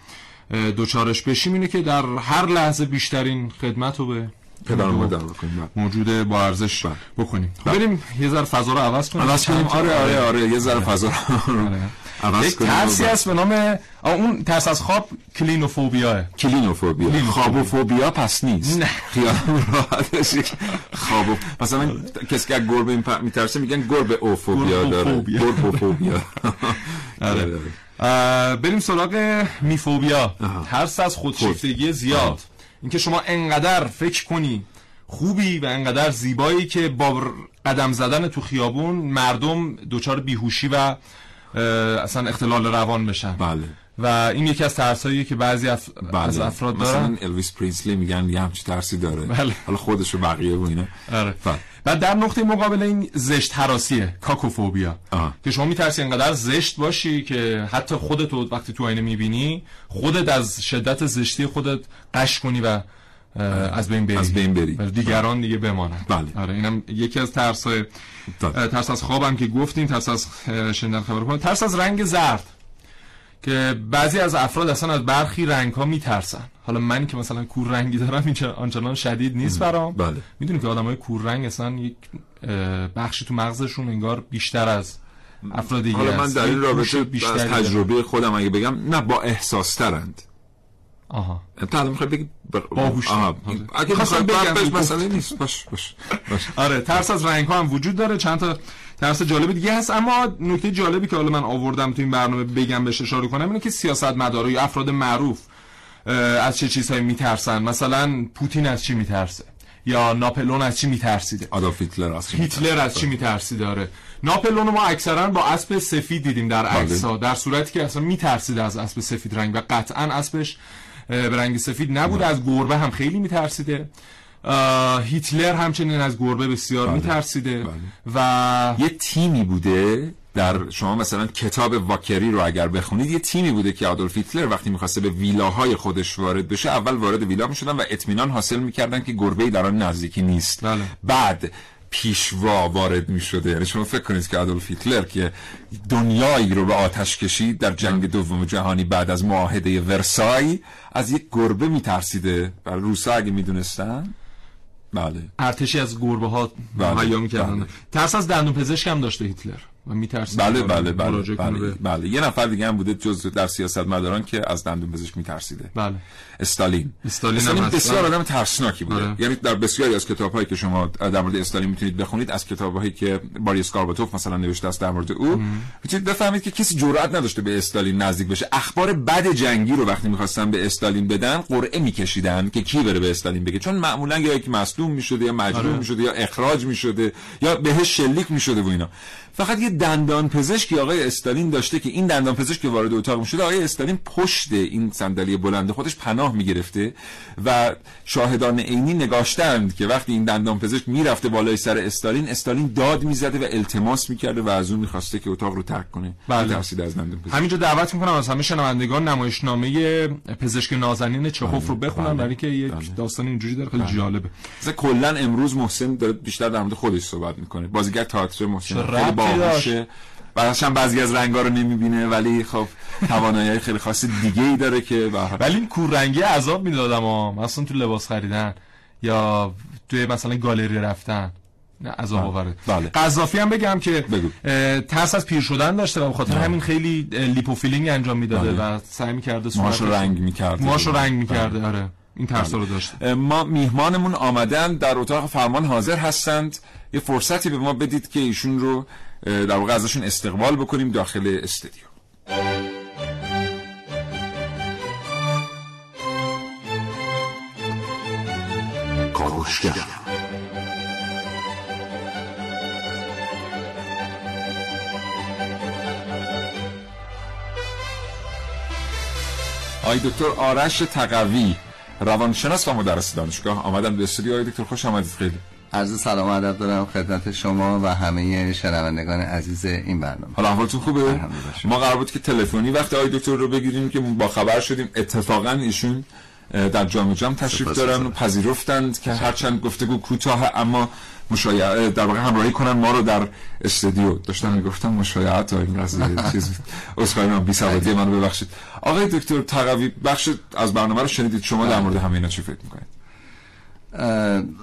دوچارش بشیم اینه که در هر لحظه بیشترین خدمت رو به پدر مادر بکنیم موجود با ارزش بکنیم. خب بریم یه ذره فضا رو عوض کنیم. عوض کنیم. آره آره آره. یه ذره فضا رو [laughs] یک ترسی هست به نام اون ترس از خواب کلینوفوبیا. کلینوفوبیا. خوابوفوبیا پس نیست. نه. خیال راحتش. خواب مثلا کسی که گربه میترسه میگن گربه اوفوبیا داره. گربوفوبیا. [laughs] آره. بریم سراغ میفوبیا. ترس از خودشیفتگی زیاد. اینکه شما انقدر فکر کنی خوبی و انقدر زیبایی که با قدم زدن تو خیابون مردم دچار بیهوشی و اصلا اختلال روان بشن بله و این یکی از ترسایی که بعضی اف... بله. از افراد مثلا دارن الویس پریسلی میگن یه همچی ترسی داره بله. حالا خودش و بقیه و اینا آره. بله. و در نقطه مقابل این زشت هراسیه cacophobia. آه. که شما میترسی انقدر زشت باشی که حتی خودت رو وقتی تو آینه می‌بینی خودت از شدت زشتی خودت قش کنی و از بین بری. از بین بری. و دیگران دیگه بمانن. بله. آره اینم یکی از ترس های. ترس از خوابم که گفتیم ترس از شنیدن خبر ترس از رنگ زرد. که بعضی از افراد اصلا از برخی رنگ ها میترسن. حالا من که مثلا کور رنگی دارم این آنچنان شدید نیست برام بله. می‌دونی که آدمای کور رنگ اصلا یک بخشی تو مغزشون انگار بیشتر از افراد دیگه حالا من. در این رابطه از بیشتری دارن. تجربه خودم اگه بگم نه با احساس ترند آها تا الان می‌خوای بگی. باهوش آها. اگه خواستم می‌خوای بگم،. مسئله نیست باش باش باش آره ترس از رنگ ها هم وجود داره چند تا ترس جالب دیگه هست اما نکته جالبی که حالا من آوردم تو این برنامه بگم بهش اشاره کنم اینه که سیاست مدارا یا افراد معروف از چه چیزهایی میترسن؟ مثلا پوتین از چی میترسه؟ یا ناپلون از چی میترسیده؟ آدولف هیتلر از چی هیتلر از چی میترسی؟ داره. ناپلون ما اکثرا با اسب سفید دیدیم در عکس ها در صورتی که اصلا میترسید از اسب سفید رنگ و قطعا اسبش به رنگ سفید نبوده از گربه هم خیلی میترسیده. هیتلر همچنین از گربه بسیار میترسیده. و یه تیمی بوده در شما مثلا کتاب واکری رو اگر بخونید یه تیمی بوده که آدولف هیتلر وقتی می‌خواسته به ویلاهای خودش وارد بشه اول وارد ویلا می‌شدن و اطمینان حاصل می‌کردن که گربه‌ای در آن نزدیکی نیست. بله. بعد پیشوا وارد می شده یعنی شما فکر کنید که آدولف هیتلر که دنیایی رو به آتش کشید در جنگ دوم جهانی بعد از معاهده ورسای از یک گربه می ترسیده برای روسا اگه می دونستن بله. ارتشی از گربه ها بله، می‌کردن. بله. ترس از دندون پزشک هم داشته هیتلر. و میترسید بله بله بله کنه بله, به- بله. یه نفر دیگه هم بوده جز در سیاست مداران که از دندون پزشک میترسیده بله استالین استالین هست. بسیار بله. آدم ترسناکی بوده آره. یعنی در بسیاری از کتاب‌هایی که شما در مورد استالین می‌تونید بخونید از کتاب‌هایی که باریس گارباتوف مثلا نوشته است در مورد او می‌تونید بفهمید که کسی جرئت نداشته به استالین نزدیک بشه اخبار بد جنگی رو وقتی می‌خواستن به استالین بدن قرعه میکشیدن که کی بره به استالین بگه چون معمولا یا یک مصدوم می‌شده یا مجروح آره. می‌شده یا اخراج می‌شده یا بهش شلیک می‌شده و اینا فقط یه دندان پزشکی آقای استالین داشته که این دندان پزشک که وارد اتاق می‌شده آقای استالین پشت این صندلی بلند خودش پناه می‌گرفته و شاهدان عینی نگاشتند که وقتی این دندان پزشک می‌رفته بالای سر استالین استالین داد می‌زده و التماس می‌کرده و از اون می‌خواسته که اتاق رو ترک کنه. بله. می‌ترسیده از دندان پزشک همینجا دعوت می‌کنم از همه شنوندگان نمایشنامه پزشک نازنین چخوف رو بخونن بله. برای که یک بله. داستان اینجوری داره خیلی جالبه. مثلا کلا امروز محسن داره بیشتر در مورد خودش صحبت می‌کنه. بازیگر تئاتر محسن. خیلی باهوشه و هم بعضی از رنگا رو نمی‌بینه ولی خب توانایی خیلی خاص دیگه ای داره که حال- ولی این کوررنگی عذاب می‌دادم ها. مثلا تو لباس خریدن یا توی مثلا گالری رفتن نه عذاب آوره. بله. قذافی هم بگم که بگو. ترس از پیر شدن داشته و به خاطر همین خیلی lipofilling انجام می‌داده بله. و سعی می‌کرده موهاش رو رنگ می‌کرده. موهاش رنگ می‌کرده آره. این ترس رو داشته. ما میهمانمون آمدن در اتاق فرمان حاضر هستند. یه فرصتی به ما بدید که ایشون رو در واقع ازشون استقبال بکنیم داخل استودیو کاوشگر. آقای دکتر آرش تقوی روانشناس و مدرس دانشگاه. آمدن به استودیو آقای دکتر خوش آمدید. خیلی. عرض سلام و ادب دارم خدمت شما و همه شنوندگان عزیز این برنامه. حالا احوالتون خوبه. ما قرار بود که تلفنی وقتی آقای دکتر رو بگیریم که با خبر شدیم. اتفاقا ایشون در جام جام تشریف دارن و. پذیرفتند که هرچند گفتگو کوتاه اما مشایعه در واقع همراهی کنن ما رو در استودیو. داشتن می‌گفتن مشایعت ها این قضیه [laughs] چیز اسخای من بی سوادی منو ببخشید. آقای دکتر تقوی بخش از برنامه رو شنیدید. شما در مورد همه اینا چی فکر می‌کنید؟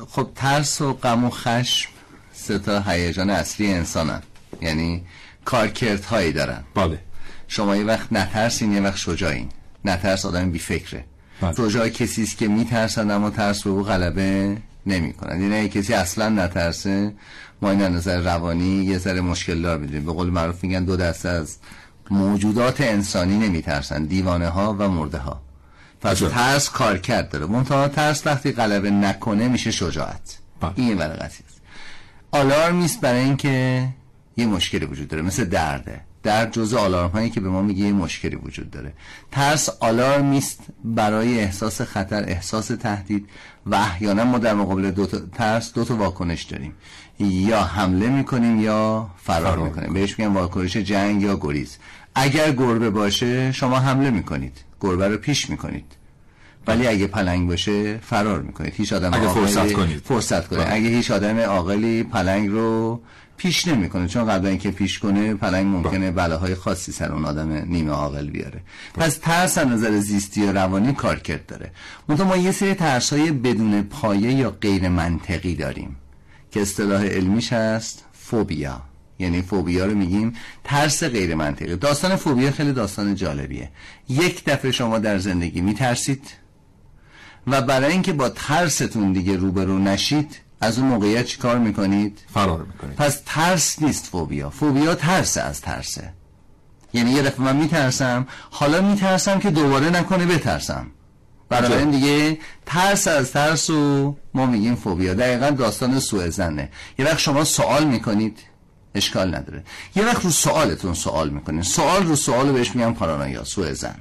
خب ترس و غم و خشم سه تا هیجان اصلی انسانن. یعنی کارکردهایی دارن. بله. شما یه وقت نترسین یه وقت شجاعین. نترس آدم بی فکره بله. شجاع کسی است که میترسن اما ترس به او غلبه نمی کنن یعنی کسی اصلا نترسه ما این از نظر روانی یه ذره مشکل دار می‌دونیم. به قول معروف میگن دو دسته از موجودات انسانی نمیترسن. دیوانه ها و مرده ها پس. ترس کارکرد داره. منتها ترس وقتی غلبه نکنه میشه شجاعت. بله. این ور قضیه است. آلارم است برای اینکه یه مشکلی وجود داره. مثل درده. درد جزء آلارم هایی که به ما میگه یه مشکلی وجود داره. ترس آلارم است برای احساس خطر احساس تهدید و احیانا ما در مقابل دو تا ترس دو تا واکنش داریم. یا حمله می‌کنیم یا فرار, فرار می‌کنیم. بهش میگن واکنش جنگ یا گریز. اگر گربه باشه شما حمله می‌کنید. گربه رو پیش می‌کنید. ولی اگه پلنگ باشه فرار می‌کنید. هیچ آدم اگه فرصت کنید. فرصت کنید. بله. اگه هیچ آدم عاقلی پلنگ رو پیش نمی‌کنه. چون قبل اینکه پیش کنه پلنگ ممکنه بلاهای خاصی سر اون آدم نیمه عاقل بیاره. پس ترس از نظر زیستی و روانی کارکرد داره. منتها ما یه سری ترس های بدون پایه یا غیر منطقی داریم. که اصطلاح علمیش هست فوبیا. یعنی فوبیا رو میگیم ترس غیر منطقی. داستان فوبیا خیلی داستان جالبیه. یک دفعه شما در زندگی میترسید و برای اینکه با ترستون دیگه روبرو نشید از اون موقعیت چیکار می‌کنید؟ فرار می‌کنید. پس ترس نیست فوبیا. فوبیا ترس از ترسه. یعنی یه دفعه من میترسم حالا میترسم که دوباره نکنه بترسم. برای این دیگه ترس از ترس و ما میگیم فوبیا. دقیقا داستان سوء زنه. یه وقت شما سوال می‌کنید. اشکال نداره. یه وقت رو سوالتون سوال می‌کنید سوال رو سوال بهش میگن پارانویا سوء زن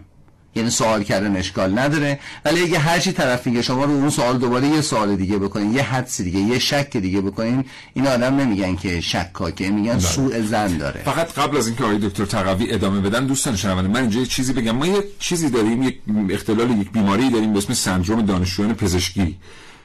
یعنی سوال کردن اشکال نداره. ولی اگه هر چی طرف میگه شما رو اون سوال دوباره یه سوال دیگه بکنین یه حدس دیگه یه شک دیگه بکنین این آدم نمیگن که شکاکه میگن سوء زن داره. فقط قبل از اینکه آقای دکتر تقوی ادامه بدن دوستان شنونده من اینجا یه چیزی بگم. ما یه چیزی داریم یک اختلال یک بیماری داریم به اسم سندروم دانشجویان پزشکی.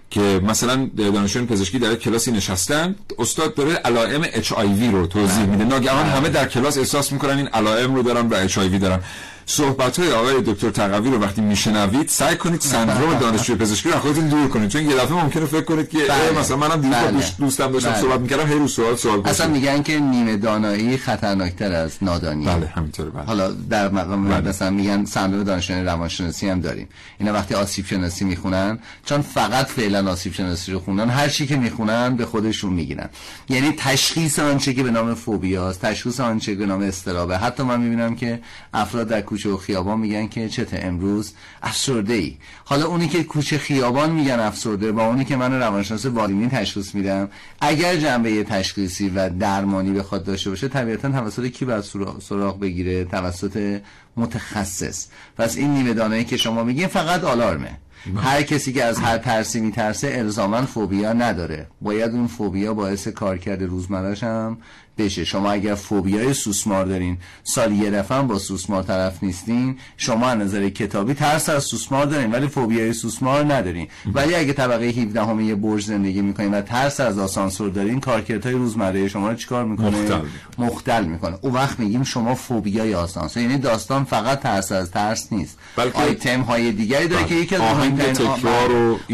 که مثلا دانشجویان پزشکی در کلاسی نشستن استاد داره علائم اچ آی وی رو توضیح میده. ناگهان همه در کلاس احساس می‌کنن این علائم رو دارن و اچ آی وی دارن. صحبت های آقای دکتر تقوی رو وقتی میشنوید سعی کنید سندروم دانشجوی پزشکی رو خودتون دور کنید چون یه دفعه ممکنه فکر کنید که بله. مثلا منم دیگه بله. دوست دوستم داشتم بله. صحبت می‌کردم هی رو سوال سوال اصلا. میگن که نیمه دانایی خطرناکتر از نادانی بله همینطوره بله حالا در مقام بله. مثلا میگن سندروم دانشجوی روانشناسی هم داریم اینا وقتی آسیب شناسی می‌خونن چون فقط فعلا آسیب شناسی رو خوندن هر چی که می‌خونن به خودشون می‌گیرن یعنی تشخیص آنچه که به نام فوبیاست تشخیص آنچه که به نام استرابه حتی من می‌بینم که افراد در کوچه و خیابان میگن که چته امروز افسرده ای حالا اونی که کوچه خیابان میگن افسرده با اونی که من روانشناس والینی تشخیص میدم اگر جنبه تشخیصی و درمانی بخواد داشته باشه طبیعتا توسط کی باید سراغ- بگیره؟ توسط متخصص. پس این نیمه دانایی که شما میگین فقط آلارمه. هر کسی که از هر ترسی میترسه الزاما فوبیا نداره. باید اون فوبیا باعث کارکرد روزمرش هم بشه. شما اگر فوبیای سوسمار دارین سال یه دفعه با سوسمار طرف نیستین شما از نظر کتابی ترس از سوسمار دارین ولی فوبیای سوسمار ندارین. ولی اگه طبقه 17 همه یه برج زندگی می‌کنین و ترس از آسانسور دارین کارکردهای روزمره شما رو چیکار می‌کنه؟ مختل. مختل می‌کنه. اون وقت میگیم شما فوبیای آسانسور. یعنی داستان فقط ترس از ترس نیست. بلکه- آیتم های دیگری داره بله. که یکی از مهمترین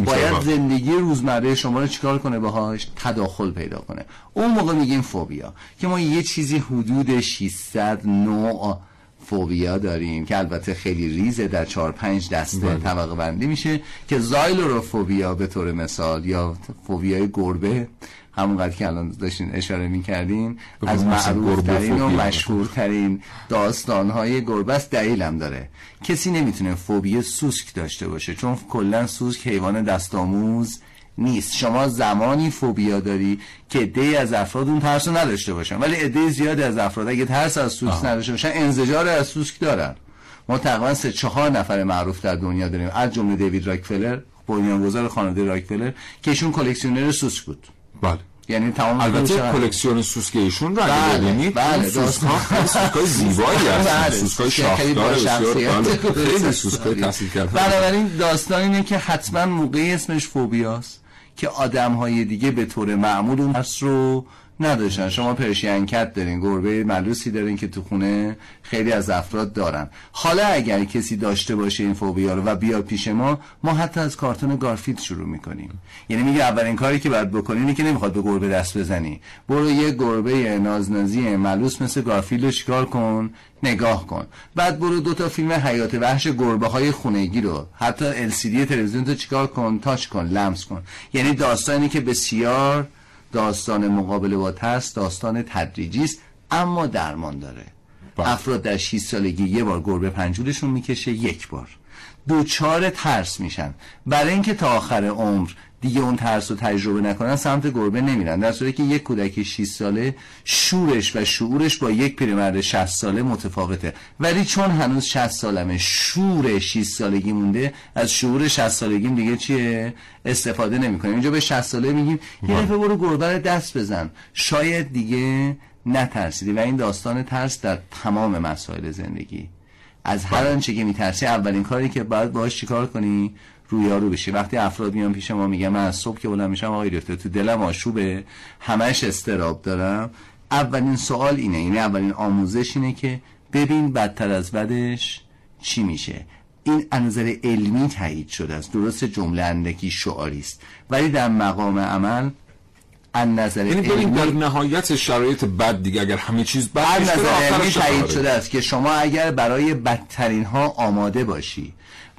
باید. زندگی روزمره شما رو چیکار کنه باهاش؟ تداخل پیدا کنه. اون موقع میگیم فوبیا. که ما یه چیزی حدود 600 نوع فوبیا داریم که البته خیلی ریزه در 4 5 دسته بله. طبقه بندی میشه که زایلوروفوبیا به طور مثال یا فوبیای گربه همونقدر که الان داشتین اشاره می‌کردین از مثل معروف ترین و. مشهورترین داستانهای گربه است دلیلم داره کسی نمی‌تونه فوبی سوسک داشته باشه چون کلا سوسک حیوان دستآموز نیست. شما زمانی فوبیا داری که عده از افراد اون ترس رو نداشته باشن. ولی عده زیادی از افراد اگه ترس از سوسک نداشته باشن انزجار از سوسک دارن. ما تقریبا سه چهار نفر معروف در دنیا داریم. از جمله دیوید راکفلر بنیانگذار خانواده راکفلر که ایشون کلکسیونر سوسک بود. بله. یعنی تمام البته کلکسیون سوسک ایشون رو بله، اگه ببینید بله، سوسک‌ها خیلی سوسک‌های زیبایی هستن. بله، سوسک‌های خیلی شاخدار بسیار شخصیت. بله، خیلی سوسک‌های تحصیل کرده بنابراین داستان اینه که حتما موقعی اسمش فوبیاست. که آدم های دیگه به طور معمول اون رو نداشتن. شما Persian cat دارین گربه ملوسی دارین که تو خونه خیلی از افراد دارن. حالا اگر کسی داشته باشه این فوبیا رو و بیاد پیش ما ما حتی از کارتون گارفیلد شروع می‌کنیم. یعنی میگه اولین کاری که باید بکنی اینه که نمی‌خواد به گربه دست بزنی. برو یه گربه نازنازی ملوس مثل گارفیلد رو کن؟ نگاه کن. بعد برو دو تا فیلم حیات وحش گربه های خونگی رو. حتی LCD تلویزیون تو چیکار کن؟ تاچ کن لمس کن. یعنی داستانی که بسیار داستان مقابله با ترس داستان تدریجی است اما درمان داره. بله. افراد در 6 سالگی یه بار گربه پنجولشون می‌کشه یک بار. دوچار ترس میشن. برای اینکه تا آخر عمر دیگه اون ترس رو تجربه نکنن سمت گربه نمیرن. در صورتی که یک کودک 6 ساله شورش و شعورش با یک پیرمرد 60 ساله متفاوته. ولی چون هنوز 60 سالمه شور 6 سالگی مونده از شعور 60 سالگیم دیگه چیه؟ استفاده نمی‌کنیم. اینجا به 60 ساله میگیم یه دفعه برو گربه رو دست بزن. شاید دیگه نترسیدی و این داستان ترس در تمام مسائل زندگی. از هر آنچه که میترسی اولین کاری که باید باهاش چیکار کنی؟ رویارو بشی. وقتی افراد میان پیش ما میگن من از صبح که بلند میشم آقای دکتر تو دلم آشوبه. همش استراب دارم. اولین سوال اینه یعنی اولین آموزش اینه که ببین بدتر از بدش چی میشه. این نظر علمی تایید شده است. درست جمله اندکی شعاری است ولی در مقام عمل از نظر یعنی ببین در نهایت شرایط بد دیگه اگر همه چیز بد از نظر علمی تایید خبره؟ شده است که شما اگر برای بدترین ها آماده باشی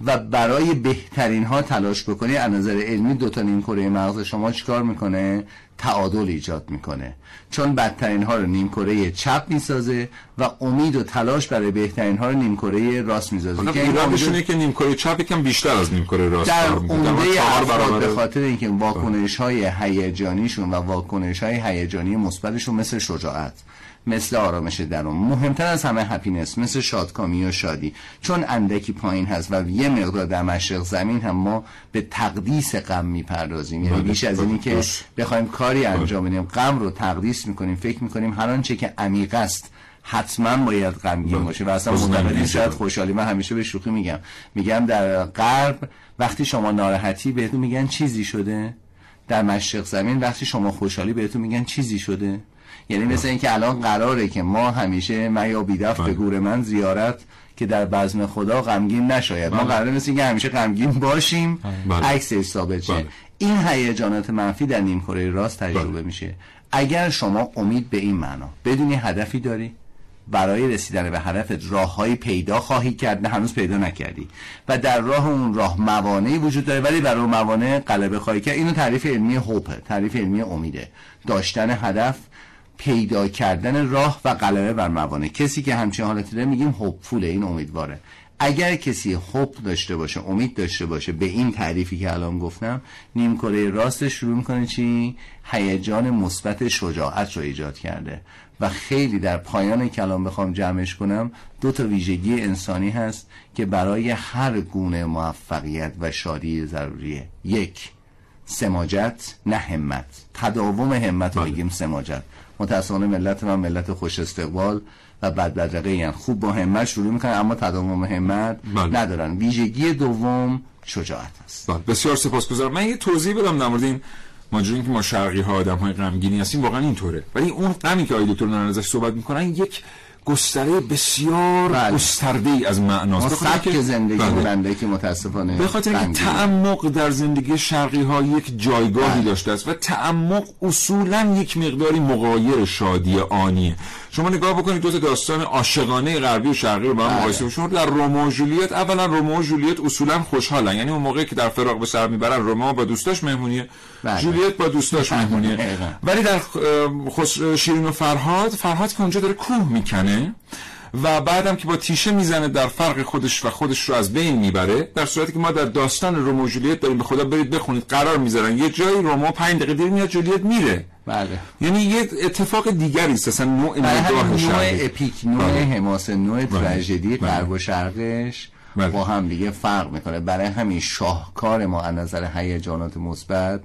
و برای بهترین ها تلاش بکنی از نظر علمی دو تا نیم کره مغز شما چیکار می‌کنه تعادل ایجاد می‌کنه. چون بدترین ها رو نیم کره چپ می‌سازه و امید و تلاش برای بهترین ها رو نیم کره راست می‌سازه. که این ایرادش امید- اینه که نیم کره چپ یکم بیشتر از نیم کره راست در. عمده افراد به خاطر اینکه واکنش های هیجانیشون و واکنش های هیجانی مثبتشون مثل شجاعت. مثل آرامش درون. مهمتر از همه هپینس مثل شادکامی و شادی. چون اندکی پایین هست و یه مقدار در مشرق زمین هم ما به تقدیس غم می‌پردازیم. یعنی بله، بیش از اینی که. بخوایم کاری انجام بدیم غم رو تقدیس می‌کنیم فکر می‌کنیم هر آنچه که عمیق است حتما باید غمگین باشه و اصلا باز معتقد غمگین نیست شاید. خوشحالی. من همیشه به شوخی میگم. میگم در غرب وقتی شما ناراحتی بهتون میگن چیزی شده؟ در مشرق زمین وقتی شما خوشحالی بهتون میگن چیزی شده؟ یعنی مثل اینکه الان قراره که ما همیشه من یا بیدف به گور من زیارت که در بزم خدا غمگین نشاید. ما قراره مثل اینکه همیشه غمگین باشیم بله. عکسش ثابت شه. بله. این هیجانات منفی در نیم کره راست تجربه میشه. اگر شما امید به این معنا بدونی هدفی داری برای رسیدن به هدفت راههایی پیدا خواهی کرد نه هنوز پیدا نکردی. و در راه اون راه موانعی وجود داره ولی برای موانع غلبه خواهی کرد. اینو تعریف علمی هوپه تعریف علمی امیده. داشتن هدف پیدا کردن راه و غلبه بر موانع. کسی که همچین حالتی داره میگیم هوپفوله این امیدواره. اگر کسی هوپ داشته باشه امید داشته باشه به این تعریفی که الان گفتم نیم کره راست شروع می‌کنه چی؟ هیجان مثبت شجاعت رو ایجاد کرده. و خیلی در پایان کلام بخوام جمعش کنم دو تا ویژگی انسانی هست که برای هر گونه موفقیت و شادی ضروریه. یک سماجت نه همت. تداوم همت رو میگیم سماجت. متاسفانه ملت من ملت خوش استقبال و بد بدرقه خوب با همت شروع می‌کنن اما تداوم همت بله. ندارن. ویژگی دوم شجاعت است. بله. بسیار سپاسگزارم. من یه توضیح بدم در مورد این. ماجرا که ما شرقی ها آدم های غمگینی هستیم واقعا اینطوره. ولی اون غمی که آقای دکتر ازش صحبت می‌کنن یک گستره بسیار بله. گسترده ای از معناست سبک که- زندگی بله. که متاسفانه به خاطر اینکه. تعمق در زندگی شرقی ها یک جایگاهی بله. داشته است و تعمق اصولا یک مقداری مغایر شادی آنیه شما نگاه بکنید دو تا داستان عاشقانه غربی و شرقی رو با هم بله. مقایسه شما در رومئو و جولیت اولا رومئو و جولیت اصولا خوشحالن یعنی اون موقعی که در فراق به سر می‌برن رومئو با دوستاش مهمونیه بله. جولیت با دوستاش مهمونیه دقیقاً. ولی در خس... شیرین و فرهاد فرهاد که اونجا داره کوه می‌کنه و بعدم که با تیشه می‌زنه در فرق خودش و خودش رو از بین می‌بره در صورتی که ما در داستان رومو و جولیت داریم به خدا برید بخونید قرار می‌ذارن یه جایی رومو پنج دقیقه دیر میاد جولیت میره بله یعنی یه اتفاق دیگری است اصلا نوع نگاه نوع. اپیک نوع بله. حماس نوع بله. تراژدی بله. غرب و شرقش بله. با هم دیگه فرق می‌کنه برای همین شاهکار ما از نظر هیجانات مثبت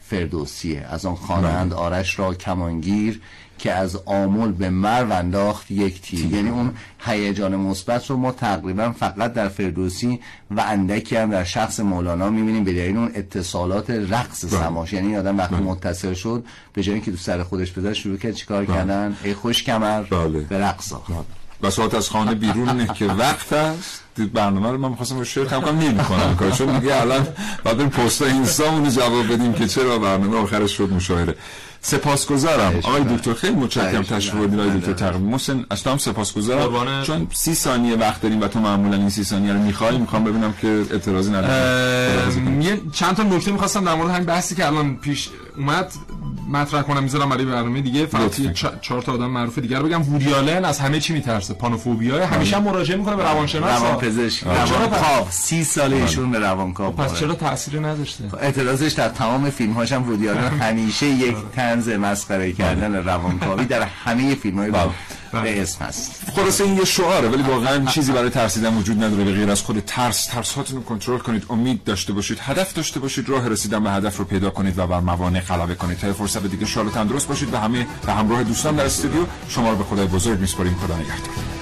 فردوسیه از آن خوانند آرش را کمانگیر که از آمل به مرو انداخت یک تیر. یعنی اون هیجان مثبت رو ما تقریبا فقط در فردوسی و اندکی هم در شخص مولانا می‌بینیم به دلیل اون اتصالات رقص سماش. یعنی آدم وقتی متصل شد به جای اینکه تو سر خودش بذاره شروع کرد چیکار کردن؟ ای خوش کمر بله. به رقص آ. بساط از خانه بیرونه که وقت هست دید برنامه رو من می‌خواستم با شعر کم کم نمی‌کنم کار چون دیگه الان بعد بریم پست اینستامون جواب بدیم که چرا برنامه آخرش شد مشاهره سپاسگزارم. آقای. دکتر خیلی متشکرم تشریف. بردین آقای بله. دکتر تقویم محسن از هم سپاسگزارم. چون سی ثانیه وقت داریم و تو معمولا این سی ثانیه رو می‌خوای می‌خوام ببینم که اعتراضی نداری یه چند تا نکته می‌خواستم در مورد همین بحثی که الان پیش اومد. مطرح کنم می‌ذارم برای برنامه دیگه. فقط چهار تا آدم معروف دیگر رو بگم. وودیالن از همه چی میترسه. پانوفوبیا همیشه هم مراجعه می‌کنه به روانشناس. روان پزشک آره. روان کاو سی ساله ایشون به روان کاو پس. چرا تأثیری نداشته؟ اعتراضش در تمام فیلم هاشم وودی آلن [laughs] همیشه یک طنز مسخره کردن روانکاوی در همه فیلم های به اسم هست خلاصه این یه شعاره ولی واقعا چیزی برای ترسیدن وجود نداره به غیر از خود ترس. ترس هاتون رو کنترل کنید امید داشته باشید هدف داشته باشید راه رسیدن به هدف رو پیدا کنید و بر موانع غلبه کنید. تا فرصت دیگه شاد و تندرست باشید و همه به همراه دوستان در استودیو. شما رو به خدای بزرگ میسپاریم. خدا نگهدار.